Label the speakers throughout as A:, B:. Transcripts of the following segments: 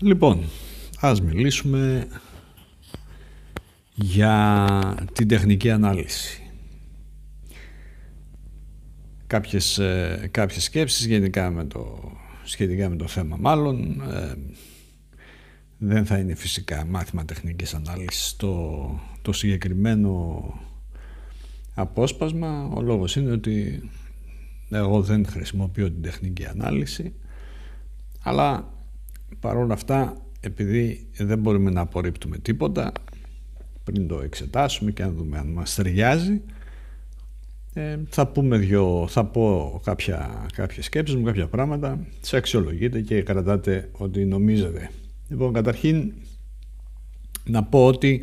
A: Λοιπόν, ας μιλήσουμε για την τεχνική ανάλυση. Κάποιες, ε, κάποιες σκέψεις γενικά με το, σχετικά με το θέμα μάλλον ε, δεν θα είναι φυσικά μάθημα τεχνικής ανάλυσης το, το συγκεκριμένο απόσπασμα ο λόγος είναι ότι εγώ δεν χρησιμοποιώ την τεχνική ανάλυση αλλά παρόλα αυτά επειδή δεν μπορούμε να απορρίπτουμε τίποτα πριν το εξετάσουμε και να δούμε αν μας ταιριάζει ε, θα πούμε δυο, θα πω κάποια, κάποια σκέψεις μου, κάποια πράγματα. Σε αξιολογείτε και κρατάτε ότι νομίζετε. Λοιπόν καταρχήν να πω ότι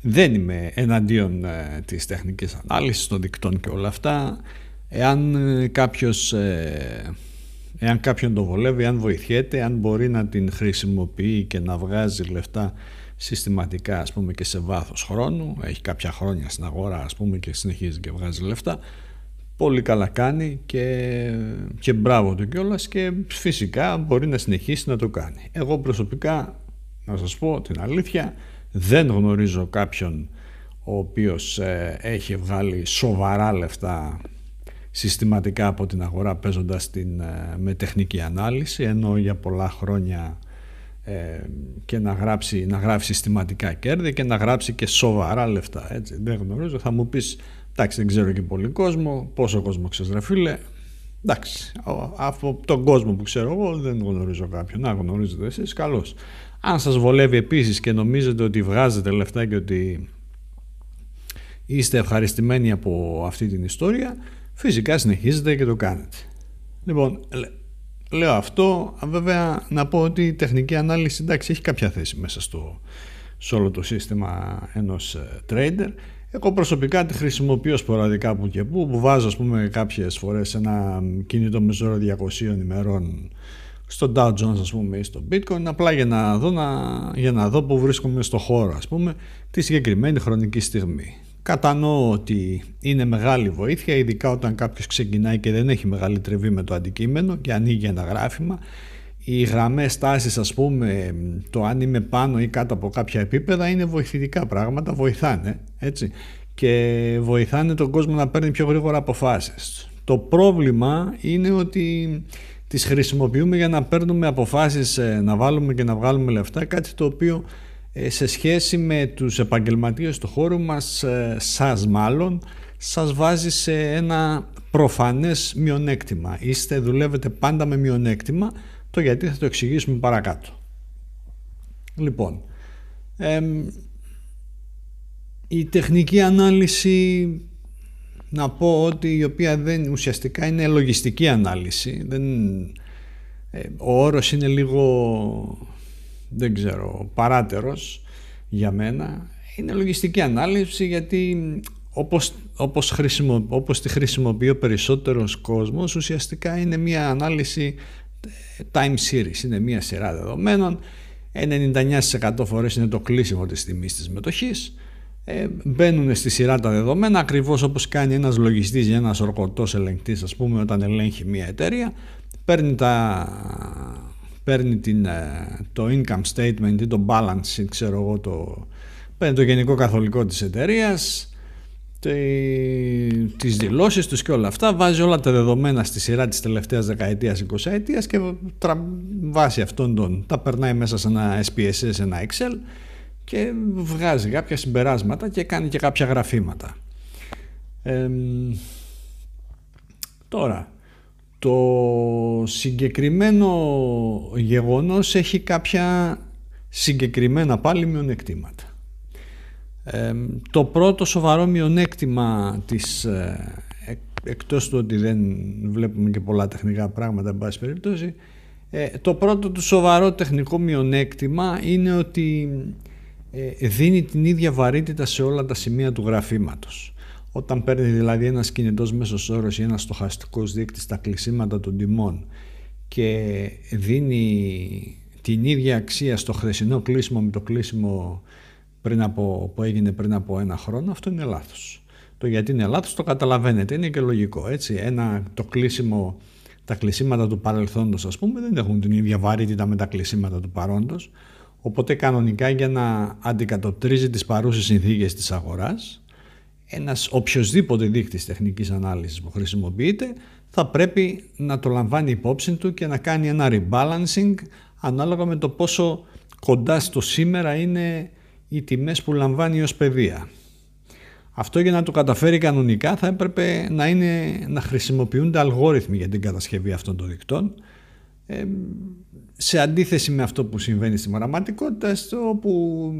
A: δεν είμαι εναντίον ε, της τεχνικής ανάλυσης των δικτών και όλα αυτά. Εάν ε, κάποιος ε, εάν κάποιον το βολεύει, αν βοηθιέται, αν μπορεί να την χρησιμοποιεί και να βγάζει λεφτά συστηματικά ας πούμε και σε βάθος χρόνου έχει κάποια χρόνια στην αγορά ας πούμε και συνεχίζει και βγάζει λεφτά πολύ καλά κάνει και, και μπράβο του κιόλας και φυσικά μπορεί να συνεχίσει να το κάνει. Εγώ προσωπικά να σας πω την αλήθεια δεν γνωρίζω κάποιον ο οποίος ε, έχει βγάλει σοβαρά λεφτά συστηματικά από την αγορά παίζοντας την, ε, με τεχνική ανάλυση ενώ για πολλά χρόνια ε, και να γράψει, να γράψει συστηματικά κέρδη και να γράψει και σοβαρά λεφτά έτσι. δεν γνωρίζω. Θα μου πεις εντάξει δεν ξέρω και πολύ κόσμο. Πόσο κόσμο ξέρεις ρε φίλε; Εντάξει από τον κόσμο που ξέρω εγώ δεν γνωρίζω κάποιον. Να γνωρίζετε εσείς καλώς. Αν σας βολεύει επίσης και νομίζετε ότι βγάζετε λεφτά και ότι είστε ευχαριστημένοι από αυτή την ιστορία φυσικά συνεχίζετε και το κάνετε. Λοιπόν, λέω αυτό, βέβαια να πω ότι η τεχνική ανάλυση εντάξει έχει κάποια θέση μέσα στο, σε όλο το σύστημα ενός ε, trader. Εγώ προσωπικά τη χρησιμοποιώ σποραδικά που και που, που βάζω ας πούμε κάποιες φορές ένα κινητό μεσόρο 200 ημερών στο Dow Jones ας πούμε ή στο Bitcoin απλά για να δω, να, για να δω που βρίσκομαι στο χώρο ας πούμε τη συγκεκριμένη χρονική στιγμή. Κατανοώ ότι είναι μεγάλη βοήθεια, ειδικά όταν κάποιος ξεκινάει και δεν έχει μεγάλη τρεβή με το αντικείμενο και ανοίγει ένα γράφημα. Οι γραμμές τάσεις ας πούμε, το αν είμαι πάνω ή κάτω από κάποια επίπεδα είναι βοηθητικά πράγματα, βοηθάνε έτσι και βοηθάνε τον κόσμο να παίρνει πιο γρήγορα αποφάσεις. Το πρόβλημα είναι ότι τις χρησιμοποιούμε για να παίρνουμε αποφάσεις, ε, να βάλουμε και να βγάλουμε λεφτά, κάτι το οποίο ε, σε σχέση με τους επαγγελματίες του χώρου μας, ε, σας μάλλον, σας βάζει σε ένα προφανές μειονέκτημα. Είστε, δουλεύετε πάντα με μειονέκτημα, το γιατί θα το εξηγήσουμε παρακάτω. Λοιπόν, η τεχνική ανάλυση να πω ότι η οποία δεν ουσιαστικά είναι λογιστική ανάλυση. Δεν, ε, ο όρος είναι λίγο δεν ξέρω, παράτερος για μένα. Είναι λογιστική ανάλυση γιατί όπως, όπως, χρησιμο, όπως τη χρησιμοποιεί ο περισσότερος κόσμος ουσιαστικά είναι μια ανάλυση ε, time series, είναι μια σειρά δεδομένων. 99% φορές είναι το κλείσιμο της τιμής της μετοχής. Ε, μπαίνουν στη σειρά τα δεδομένα ακριβώς όπως κάνει ένας λογιστής ή ένας ορκωτός ελεγκτής ας πούμε όταν ελέγχει μια εταιρεία παίρνει τα παίρνει την, ε, το income statement ή το balance sheet, ξέρω εγώ, το, παίρνει το γενικό καθολικό της εταιρείας, τις δηλώσεις τους και όλα αυτά, βάζει όλα τα δεδομένα στη σειρά της τελευταίας δεκαετίας, 20 ετίας και βάσει αυτών των, τα περνάει μέσα σε ένα SPSS, σε ένα Excel και βγάζει κάποια συμπεράσματα και κάνει και κάποια γραφήματα. τώρα, το συγκεκριμένο γεγονός έχει κάποια συγκεκριμένα πάλι μειονεκτήματα. το πρώτο σοβαρό μειονέκτημα της, ε, εκτός του ότι δεν βλέπουμε και πολλά τεχνικά πράγματα εν πάση περιπτώσει, ε, το πρώτο του σοβαρό τεχνικό μειονέκτημα είναι ότι ε, δίνει την ίδια βαρύτητα σε όλα τα σημεία του γραφήματος. Όταν παίρνει δηλαδή ένα κινητό μέσος όρος ή ένας στοχαστικός δείκτης στα κλεισίματα των τιμών και δίνει την ίδια αξία στο χρεσινό κλείσιμο με το κλείσιμο πριν από, που έγινε πριν από ένα χρόνο, αυτό είναι λάθος. Το γιατί είναι λάθος το καταλαβαίνετε, είναι και λογικό. Έτσι. Ένα, το κλείσιμο τα κλεισίματα του παρελθόντος ας πούμε δεν έχουν την ίδια βαρύτητα με τα κλεισίματα του παρόντος οπότε κανονικά για να αντικατοπτρίζει τις παρούσες συνθήκες της αγοράς ένας οποιοδήποτε δείκτης τεχνικής ανάλυσης που χρησιμοποιείται θα πρέπει να το λαμβάνει υπόψη του και να κάνει ένα rebalancing ανάλογα με το πόσο κοντά στο σήμερα είναι οι τιμές που λαμβάνει ως παιδεία. Αυτό για να το καταφέρει κανονικά θα έπρεπε να, είναι, να χρησιμοποιούνται αλγόριθμοι για την κατασκευή αυτών των δικτών ε, σε αντίθεση με αυτό που συμβαίνει στην πραγματικότητα όπου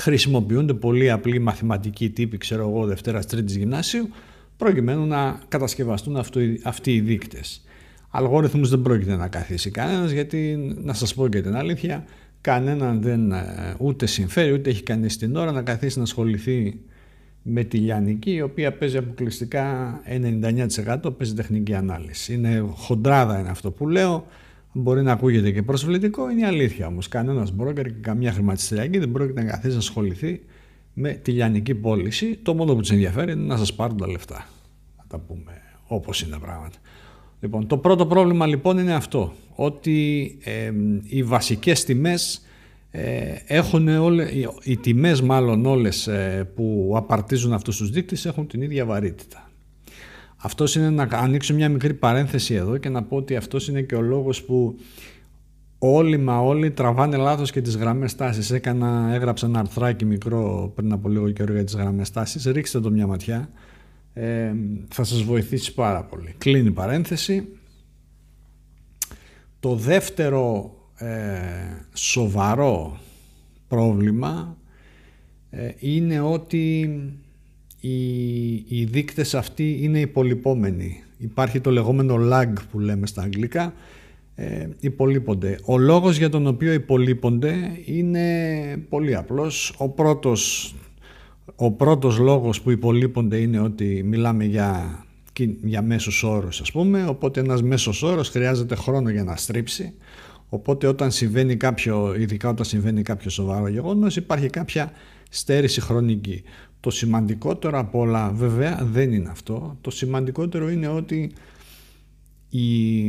A: χρησιμοποιούνται πολύ απλοί μαθηματικοί τύποι ξέρω εγώ Δευτέρας Τρίτης Γυμνάσιου προκειμένου να κατασκευαστούν αυτοί οι δείκτες. Αλγόριθμους δεν πρόκειται να καθίσει κανένας γιατί να σας πω και την αλήθεια κανέναν δεν ε, ούτε συμφέρει ούτε έχει κανείς την ώρα να καθίσει να ασχοληθεί με τη λιανική η οποία παίζει αποκλειστικά 99% παίζει τεχνική ανάλυση. Είναι χοντράδα είναι αυτό που λέω, μπορεί να ακούγεται και προσβλητικό, είναι η αλήθεια όμως. Κανένας μπρόκερ και καμιά χρηματιστηριακή δεν πρόκειται να καθίσει να ασχοληθεί με τη λιανική πώληση. Το μόνο που τους ενδιαφέρει είναι να σας πάρουν τα λεφτά. Να τα πούμε όπως είναι τα πράγματα. Λοιπόν, το πρώτο πρόβλημα λοιπόν είναι αυτό, ότι ε, οι βασικές τιμές ε, έχουν όλε, οι τιμές μάλλον όλες ε, που απαρτίζουν αυτούς τους δείκτες έχουν την ίδια βαρύτητα. Αυτός είναι να ανοίξω μια μικρή παρένθεση εδώ και να πω ότι αυτός είναι και ο λόγος που όλοι μα όλοι τραβάνε λάθος και τις γραμμές τάσης. Έκανα, έγραψα ένα αρθράκι μικρό πριν από λίγο καιρό για τις γραμμές τάσης. Ρίξτε το μια ματιά. Ε, θα σας βοηθήσει πάρα πολύ. Κλείνει η παρένθεση. Το δεύτερο ε, σοβαρό πρόβλημα ε, είναι ότι οι, οι δείκτες αυτοί είναι υπολοιπόμενοι. Υπάρχει το λεγόμενο lag που λέμε στα αγγλικά, ε, υπολείπονται. Ο λόγος για τον οποίο υπολείπονται είναι πολύ απλός. Ο πρώτος, ο πρώτος λόγος που υπολείπονται είναι ότι μιλάμε για, για μέσους όρους ας πούμε, οπότε ένας μέσος όρος χρειάζεται χρόνο για να στρίψει. Οπότε όταν συμβαίνει κάποιο, ειδικά όταν συμβαίνει κάποιο σοβαρό γεγονός, υπάρχει κάποια στέρηση χρονική. Το σημαντικότερο από όλα βέβαια δεν είναι αυτό. Το σημαντικότερο είναι ότι η,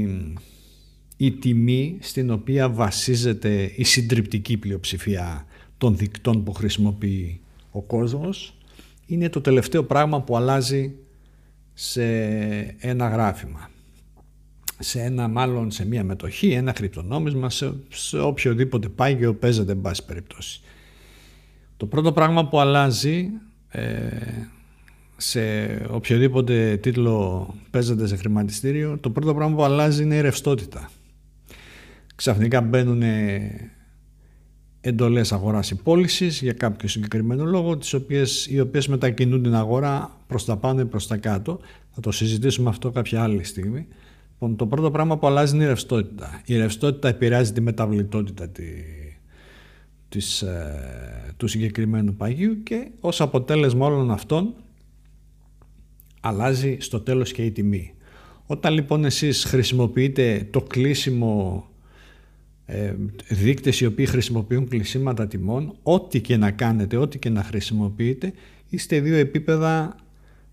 A: η τιμή στην οποία βασίζεται η συντριπτική πλειοψηφία των δικτών που χρησιμοποιεί ο κόσμος είναι το τελευταίο πράγμα που αλλάζει σε ένα γράφημα σε ένα μάλλον σε μια μετοχή, ένα κρυπτονόμισμα, σε, σε οποιοδήποτε πάγιο παίζεται εν πάση περιπτώσει. Το πρώτο πράγμα που αλλάζει ε, σε οποιοδήποτε τίτλο παίζεται σε χρηματιστήριο, το πρώτο πράγμα που αλλάζει είναι η ρευστότητα. Ξαφνικά μπαίνουν εντολές αγοράς ή πώλησης για κάποιο συγκεκριμένο λόγο, τις οποίες, οι οποίες μετακινούν την αγορά προς τα πάνω ή προς τα κάτω. Θα το συζητήσουμε αυτό κάποια άλλη στιγμή. Λοιπόν, το πρώτο πράγμα που αλλάζει είναι η ρευστότητα. Η ρευστότητα επηρεάζει τη μεταβλητότητα τη, της, ε, του συγκεκριμένου παγίου και ως αποτέλεσμα όλων αυτών αλλάζει στο τέλος και η τιμή. Όταν λοιπόν εσείς χρησιμοποιείτε το κλείσιμο ε, δείκτες οι οποίοι χρησιμοποιούν κλεισίματα τιμών, ό,τι και να κάνετε, ό,τι και να χρησιμοποιείτε, είστε δύο επίπεδα,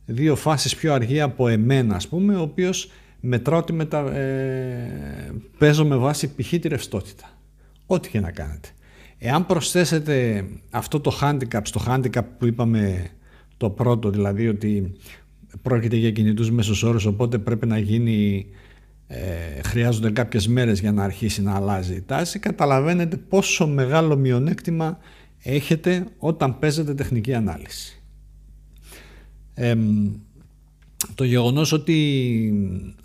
A: δύο φάσεις πιο αργή από εμένα ας πούμε, ο οποίος μετράω ότι μετα... ε, παίζω με βάση π.χ. τη ρευστότητα. Ό,τι και να κάνετε. Εάν προσθέσετε αυτό το handicap στο handicap που είπαμε το πρώτο, δηλαδή ότι πρόκειται για κινητούς μέσους όρους, οπότε πρέπει να γίνει, ε, χρειάζονται κάποιες μέρες για να αρχίσει να αλλάζει η τάση, καταλαβαίνετε πόσο μεγάλο μειονέκτημα έχετε όταν παίζετε τεχνική ανάλυση. Ε, το γεγονός ότι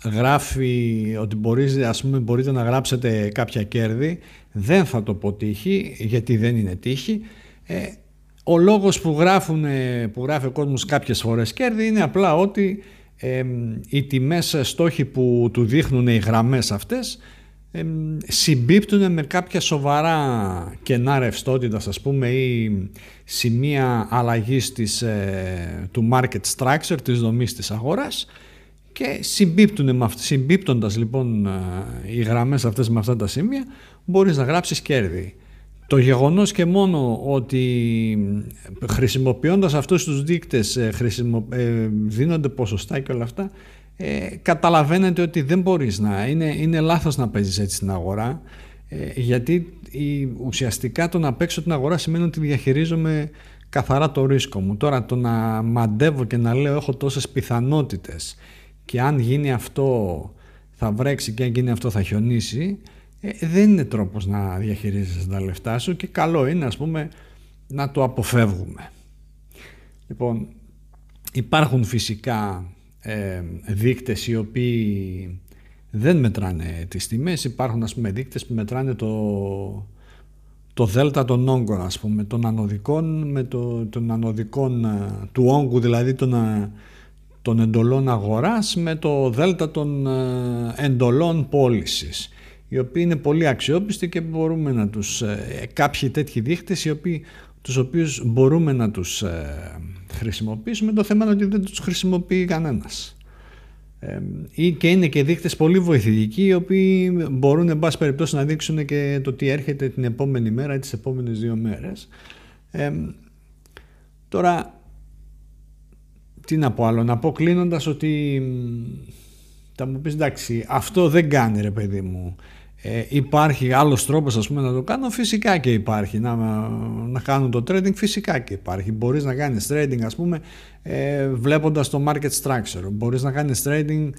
A: γράφει ότι μπορείς, ας πούμε, μπορείτε να γράψετε κάποια κέρδη δεν θα το πω τύχη γιατί δεν είναι τύχη. Ε, ο λόγος που, γράφουν, που γράφει ο κόσμος κάποιες φορές κέρδη είναι απλά ότι ε, οι τιμές στόχοι που του δείχνουν οι γραμμές αυτές συμπίπτουν με κάποια σοβαρά κενά ρευστότητας ας πούμε ή σημεία αλλαγής της, ε, του market structure της δομής της αγοράς και συμπίπτουν με συμπίπτοντας λοιπόν ε, οι γραμμές αυτές με αυτά τα σημεία μπορείς να γράψεις κέρδη. Το γεγονός και μόνο ότι χρησιμοποιώντας αυτούς τους δείκτες ε, χρησιμο... δίνονται ποσοστά και όλα αυτά ε, καταλαβαίνετε ότι δεν μπορείς να, είναι, είναι λάθος να παίζεις έτσι στην αγορά ε, γιατί η, ουσιαστικά το να παίξω την αγορά σημαίνει ότι διαχειρίζομαι καθαρά το ρίσκο μου. Τώρα το να μαντεύω και να λέω έχω τόσες πιθανότητες και αν γίνει αυτό θα βρέξει και αν γίνει αυτό θα χιονίσει ε, δεν είναι τρόπος να διαχειρίζεσαι τα λεφτά σου και καλό είναι ας πούμε να το αποφεύγουμε. Λοιπόν, υπάρχουν φυσικά ε, δείκτες οι οποίοι δεν μετράνε τις τιμές. Υπάρχουν ας πούμε δείκτες που μετράνε το, το δέλτα των όγκων ας πούμε, των ανωδικών με το, των ανωδικών ε, του όγκου δηλαδή των, ε, των εντολών αγοράς με το δέλτα των ε, εντολών πώλησης οι οποίοι είναι πολύ αξιόπιστοι και μπορούμε να τους κάποιοι τέτοιοι δείχτες οι οποίοι, τους οποίους μπορούμε να τους χρησιμοποιήσουμε το θέμα είναι ότι δεν τους χρησιμοποιεί κανένας ή και είναι και δείκτες πολύ βοηθητικοί οι οποίοι μπορούν εν πάση περιπτώσει να δείξουν και το τι έρχεται την επόμενη μέρα ή τις επόμενες δύο μέρες. τώρα, τι να πω άλλο, να πω κλείνοντας ότι θα μου πεις εντάξει αυτό δεν κάνει ρε παιδί μου. Ε, υπάρχει άλλος τρόπος ας πούμε να το κάνω. Φυσικά και υπάρχει. Να, να κάνουν το trading φυσικά και υπάρχει. Μπορείς να κάνεις trading ας πούμε ε, βλέποντας το market structure. Μπορείς να κάνεις trading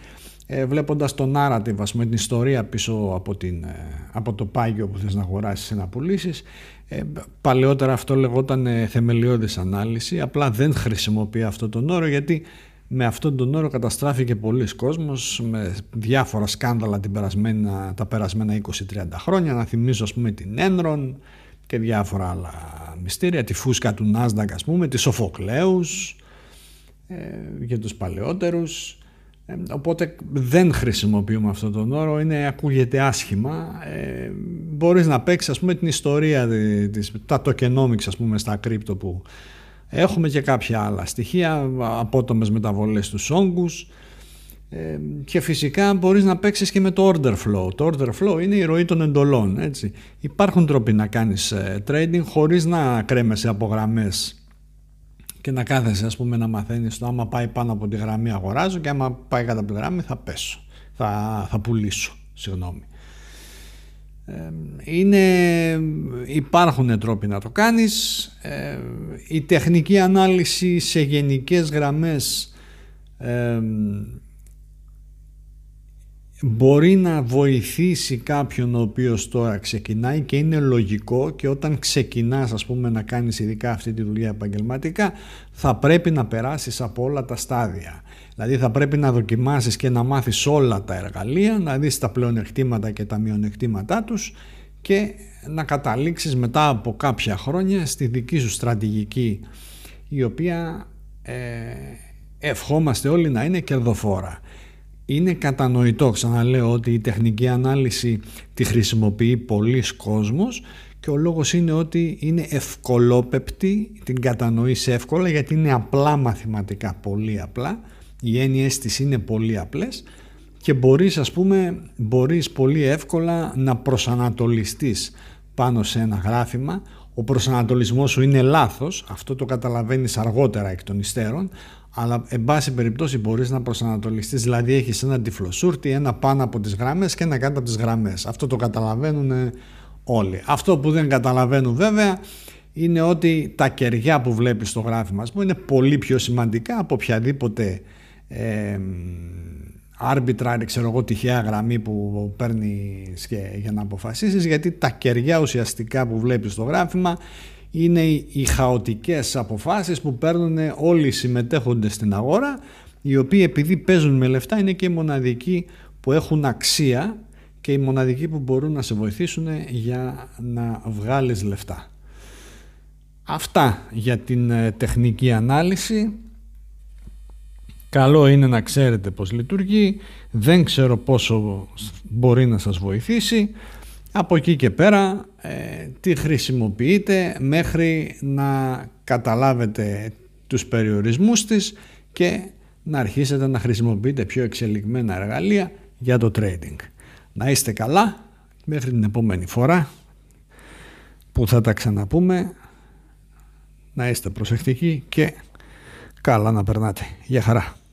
A: ε, βλέποντας το narrative ας πούμε την ιστορία πίσω από, την, ε, από το πάγιο που θες να αγοράσεις ή να πουλήσεις ε, παλαιότερα αυτό λεγόταν ε, θεμελιώδης ανάλυση απλά δεν χρησιμοποιεί αυτό τον όρο γιατί με αυτόν τον όρο καταστράφηκε πολλοί κόσμος με διάφορα σκάνδαλα την περασμένα, τα περασμένα 20-30 χρόνια. Να θυμίζω ας πούμε την Enron και διάφορα άλλα μυστήρια, τη φούσκα του Nasdaq ας πούμε, της Σοφοκλέους ε, για τους παλαιότερους. Ε, οπότε δεν χρησιμοποιούμε αυτόν τον όρο, είναι, ακούγεται άσχημα. Ε, μπορείς να παίξεις ας πούμε την ιστορία, της, τα tokenomics ας πούμε στα κρύπτο που Έχουμε και κάποια άλλα στοιχεία, απότομες μεταβολές στους όγκους ε, και φυσικά μπορείς να παίξεις και με το order flow. Το order flow είναι η ροή των εντολών. Έτσι. Υπάρχουν τρόποι να κάνεις ε, trading χωρίς να κρέμεσαι από γραμμές και να κάθεσαι ας πούμε να μαθαίνεις το άμα πάει πάνω από τη γραμμή αγοράζω και άμα πάει κάτω από τη γραμμή θα πέσω, θα, θα πουλήσω, συγγνώμη. Είναι, υπάρχουν τρόποι να το κάνεις. Η τεχνική ανάλυση σε γενικές γραμμές μπορεί να βοηθήσει κάποιον ο οποίος τώρα ξεκινάει και είναι λογικό και όταν ξεκινάς ας πούμε να κάνεις ειδικά αυτή τη δουλειά επαγγελματικά θα πρέπει να περάσεις από όλα τα στάδια Δηλαδή θα πρέπει να δοκιμάσεις και να μάθεις όλα τα εργαλεία, να δεις τα πλεονεκτήματα και τα μειονεκτήματά τους και να καταλήξεις μετά από κάποια χρόνια στη δική σου στρατηγική η οποία ε, ευχόμαστε όλοι να είναι κερδοφόρα. Είναι κατανοητό, ξαναλέω, ότι η τεχνική ανάλυση τη χρησιμοποιεί πολλοί κόσμος και ο λόγος είναι ότι είναι ευκολόπεπτη, την κατανοείς εύκολα γιατί είναι απλά μαθηματικά, πολύ απλά. Οι έννοιες της είναι πολύ απλές και μπορείς ας πούμε μπορείς πολύ εύκολα να προσανατολιστείς πάνω σε ένα γράφημα ο προσανατολισμός σου είναι λάθος αυτό το καταλαβαίνεις αργότερα εκ των υστέρων αλλά εν πάση περιπτώσει μπορείς να προσανατολιστείς. Δηλαδή έχεις ένα τυφλοσούρτι ένα πάνω από τις γραμμές και ένα κάτω από τις γραμμές. Αυτό το καταλαβαίνουν όλοι. Αυτό που δεν καταλαβαίνουν βέβαια είναι ότι τα κεριά που βλέπεις στο γράφημα πούμε, είναι πολύ πιο σημαντικά από οποιαδήποτε ε, arbitrary, ξέρω εγώ, τυχαία γραμμή που παίρνεις για να αποφασίσεις γιατί τα κεριά ουσιαστικά που βλέπεις στο γράφημα είναι οι χαοτικές αποφάσεις που παίρνουν όλοι οι συμμετέχοντες στην αγορά οι οποίοι επειδή παίζουν με λεφτά είναι και οι μοναδικοί που έχουν αξία και οι μοναδικοί που μπορούν να σε βοηθήσουν για να βγάλεις λεφτά. Αυτά για την ε, τεχνική ανάλυση. Καλό είναι να ξέρετε πώς λειτουργεί, δεν ξέρω πόσο μπορεί να σας βοηθήσει. Από εκεί και πέρα ε, τι χρησιμοποιείτε μέχρι να καταλάβετε τους περιορισμούς της και να αρχίσετε να χρησιμοποιείτε πιο εξελιγμένα εργαλεία για το trading. Να είστε καλά μέχρι την επόμενη φορά που θα τα ξαναπούμε. Να είστε προσεκτικοί και καλά να περνάτε. Γεια χαρά.